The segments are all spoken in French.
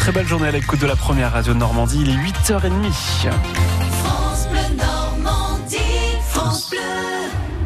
Très belle journée à l'écoute de la première radio de Normandie. Il est 8h30. France Bleu Normandie, France Bleu.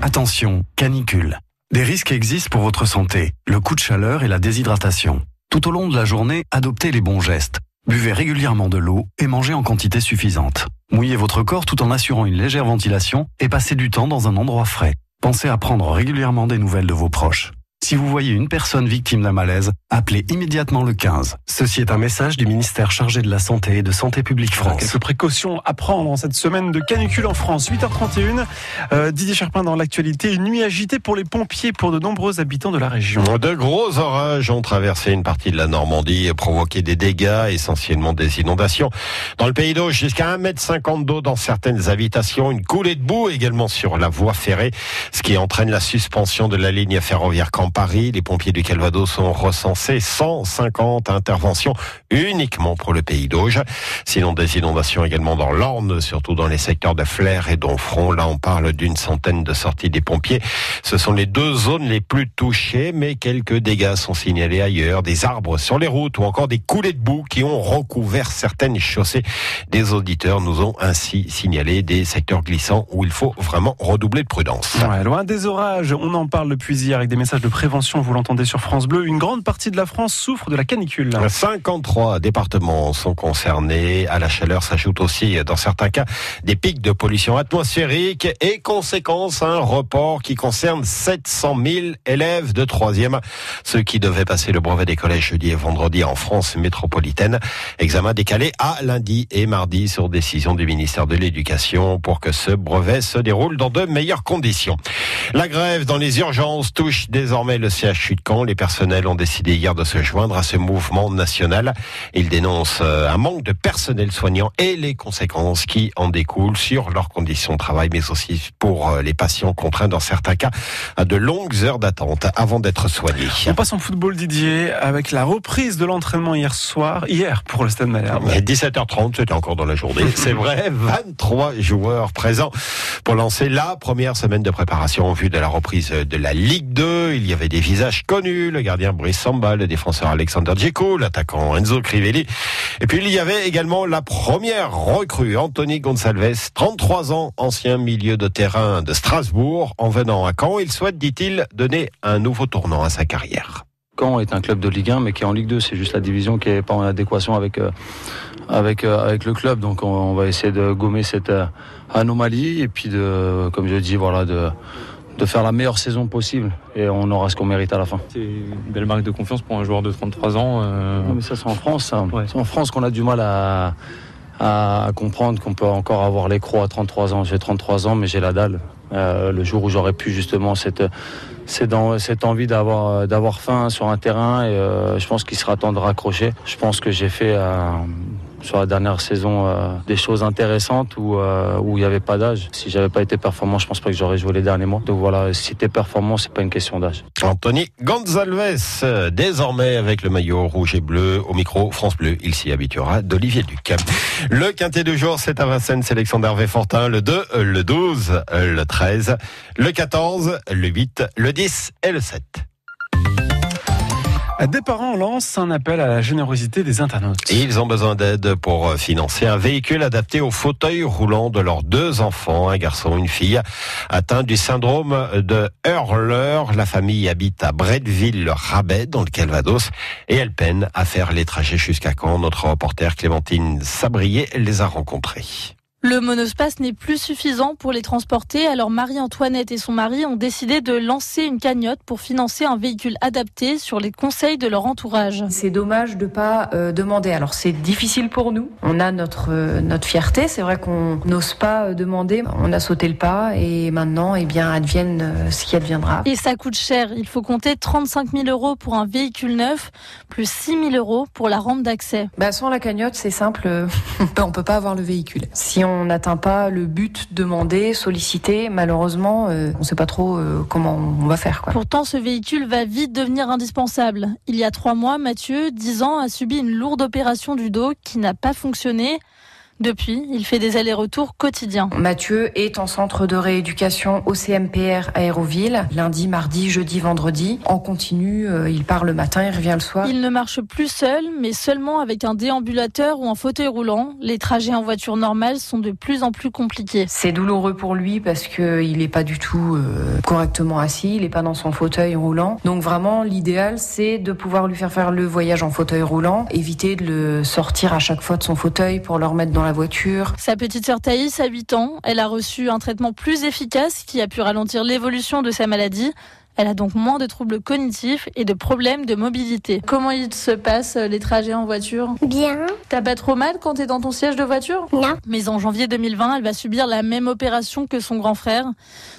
Attention, canicule. Des risques existent pour votre santé, le coup de chaleur et la déshydratation. Tout au long de la journée, adoptez les bons gestes. Buvez régulièrement de l'eau et mangez en quantité suffisante. Mouillez votre corps tout en assurant une légère ventilation et passez du temps dans un endroit frais. Pensez à prendre régulièrement des nouvelles de vos proches. Si vous voyez une personne victime d'un malaise, appelez immédiatement le 15. Ceci est un message du ministère chargé de la Santé et de Santé publique France. Quelques précautions à prendre en cette semaine de canicule en France. 8h31. Euh, Didier Charpin dans l'actualité. Une nuit agitée pour les pompiers pour de nombreux habitants de la région. De gros orages ont traversé une partie de la Normandie et provoqué des dégâts, essentiellement des inondations. Dans le pays d'eau, jusqu'à 1m50 d'eau dans certaines habitations, une coulée de boue également sur la voie ferrée, ce qui entraîne la suspension de la ligne ferroviaire Camp Paris. Les pompiers du Calvados ont recensé 150 interventions uniquement pour le pays d'Auge. Sinon, des inondations également dans l'Orne, surtout dans les secteurs de Flers et d'Onfront. Là, on parle d'une centaine de sorties des pompiers. Ce sont les deux zones les plus touchées, mais quelques dégâts sont signalés ailleurs. Des arbres sur les routes ou encore des coulées de boue qui ont recouvert certaines chaussées. Des auditeurs nous ont ainsi signalé des secteurs glissants où il faut vraiment redoubler de prudence. Loin des orages, on en parle depuis hier avec des messages de prévention, vous l'entendez sur France Bleu. Une grande partie de la France souffre de la canicule. 53 départements sont concernés. À la chaleur s'ajoutent aussi, dans certains cas, des pics de pollution atmosphérique et conséquence, un report qui concerne 700 000 élèves de troisième, ceux qui devaient passer le brevet des collèges jeudi et vendredi en France métropolitaine. Examen décalé à lundi et mardi sur décision du ministère de l'Éducation pour que ce brevet se déroule dans de meilleures conditions. La grève dans les urgences touche désormais le CHU de Caen. Les personnels ont décidé hier de se joindre à ce mouvement national. Ils dénoncent euh, un manque de personnel soignant et les conséquences qui en découlent sur leurs conditions de travail, mais aussi pour euh, les patients contraints dans certains cas à de longues heures d'attente avant d'être soignés. On passe en football, Didier, avec la reprise de l'entraînement hier soir, hier pour le Stade Malherbe. Et 17h30, c'était encore dans la journée. C'est vrai, 23 joueurs présents pour lancer la première semaine de préparation en vue de la reprise de la Ligue 2. Il y avait des visages connus, le gardien Brice Samba, le défenseur Alexander Djeko, l'attaquant Enzo Crivelli. Et puis il y avait également la première recrue, Anthony Gonçalves, 33 ans, ancien milieu de terrain de Strasbourg. En venant à Caen, il souhaite, dit-il, donner un nouveau tournant à sa carrière. Caen est un club de Ligue 1 mais qui est en Ligue 2. C'est juste la division qui est pas en adéquation avec euh, avec euh, avec le club. Donc on, on va essayer de gommer cette euh, anomalie et puis de, comme je dis, voilà, de de faire la meilleure saison possible et on aura ce qu'on mérite à la fin. C'est une belle marque de confiance pour un joueur de 33 ans. euh, Non, mais ça c'est en France. Ouais. C'est en France qu'on a du mal à à comprendre qu'on peut encore avoir les crocs à 33 ans. J'ai 33 ans, mais j'ai la dalle. Euh, le jour où j'aurais pu justement cette, cette, en- cette envie d'avoir, d'avoir faim sur un terrain, et euh, je pense qu'il sera temps de raccrocher. Je pense que j'ai fait sur la dernière saison euh, des choses intéressantes où, euh, où il n'y avait pas d'âge. Si j'avais pas été performant, je pense pas que j'aurais joué les derniers mois. Donc voilà, si tu es performant, c'est pas une question d'âge. Anthony Gonzalves, désormais avec le maillot rouge et bleu au micro France Bleu, il s'y habituera d'Olivier Duc. Le quintet du jour, c'est à Vincennes, sélection d'Hervé Fortin, le 2, euh, le 12, euh, le 13, le 14, le 8, le 10 et le 7. Des parents lancent un appel à la générosité des internautes. Ils ont besoin d'aide pour euh, financer un véhicule adapté au fauteuil roulant de leurs deux enfants, un garçon et une fille, atteints du syndrome de Hurler. La famille habite à Bretteville-le-Rabais, dans le Calvados, et elle peine à faire les trajets jusqu'à Caen. Notre reporter Clémentine Sabrier les a rencontrés. Le monospace n'est plus suffisant pour les transporter, alors Marie-Antoinette et son mari ont décidé de lancer une cagnotte pour financer un véhicule adapté sur les conseils de leur entourage. C'est dommage de pas euh, demander. Alors c'est difficile pour nous. On a notre euh, notre fierté. C'est vrai qu'on n'ose pas euh, demander. On a sauté le pas et maintenant, eh bien, advienne euh, ce qui adviendra. Et ça coûte cher, il faut compter 35 000 euros pour un véhicule neuf, plus 6 000 euros pour la rampe d'accès. Bah, sans la cagnotte, c'est simple. on peut pas avoir le véhicule. Si on n'atteint pas le but demandé, sollicité, malheureusement, euh, on sait pas trop euh, comment on va faire. Pourtant, ce véhicule va vite devenir indispensable. Il y a trois mois, Mathieu, 10 ans, a subi une lourde opération du dos qui n'a pas fonctionné. Depuis, il fait des allers-retours quotidiens. Mathieu est en centre de rééducation au CMPR Aéroville, lundi, mardi, jeudi, vendredi. En continu, euh, il part le matin, il revient le soir. Il ne marche plus seul, mais seulement avec un déambulateur ou un fauteuil roulant. Les trajets en voiture normale sont de plus en plus compliqués. C'est douloureux pour lui parce qu'il n'est pas du tout euh, correctement assis, il n'est pas dans son fauteuil roulant. Donc vraiment, l'idéal, c'est de pouvoir lui faire faire le voyage en fauteuil roulant, éviter de le sortir à chaque fois de son fauteuil pour le remettre dans la voiture. Sa petite sœur Thaïs a 8 ans. Elle a reçu un traitement plus efficace qui a pu ralentir l'évolution de sa maladie. Elle a donc moins de troubles cognitifs et de problèmes de mobilité. Comment il se passe euh, les trajets en voiture? Bien. T'as pas trop mal quand t'es dans ton siège de voiture? Non. Mais en janvier 2020, elle va subir la même opération que son grand frère.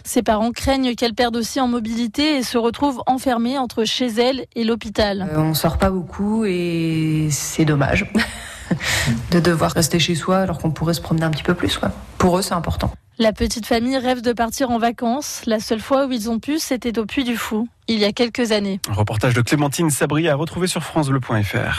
Ses parents craignent qu'elle perde aussi en mobilité et se retrouve enfermée entre chez elle et l'hôpital. Euh, on sort pas beaucoup et c'est dommage de devoir rester chez soi alors qu'on pourrait se promener un petit peu plus. Quoi. Pour eux, c'est important. La petite famille rêve de partir en vacances. La seule fois où ils ont pu, c'était au Puy du Fou, il y a quelques années. Un reportage de Clémentine Sabri à retrouver sur FranceBleu.fr.